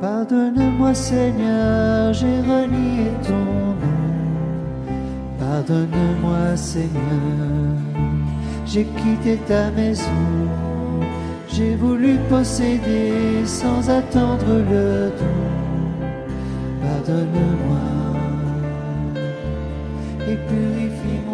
Pardonne-moi Seigneur, j'ai renié ton nom. Pardonne-moi Seigneur, j'ai quitté ta maison. J'ai voulu posséder sans attendre le don. Pardonne-moi et purifie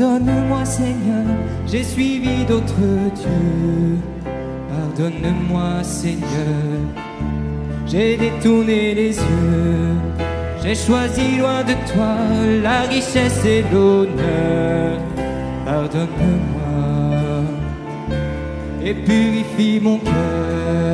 Pardonne-moi Seigneur, j'ai suivi d'autres dieux. Pardonne-moi Seigneur, j'ai détourné les yeux. J'ai choisi loin de toi la richesse et l'honneur. Pardonne-moi et purifie mon cœur.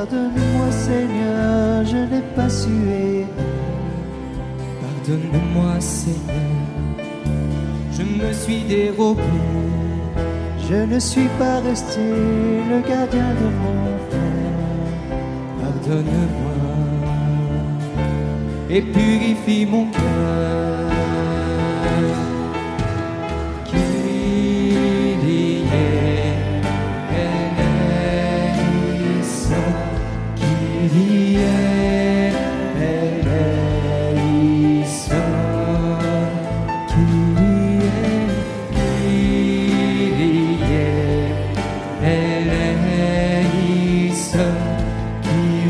Pardonne-moi Seigneur, je n'ai pas su errer. Pardonne-moi Seigneur, me suis dérobé. Je ne suis pas resté le gardien de mon frère. Pardonne-moi et purifie mon cœur.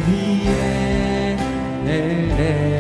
위에 내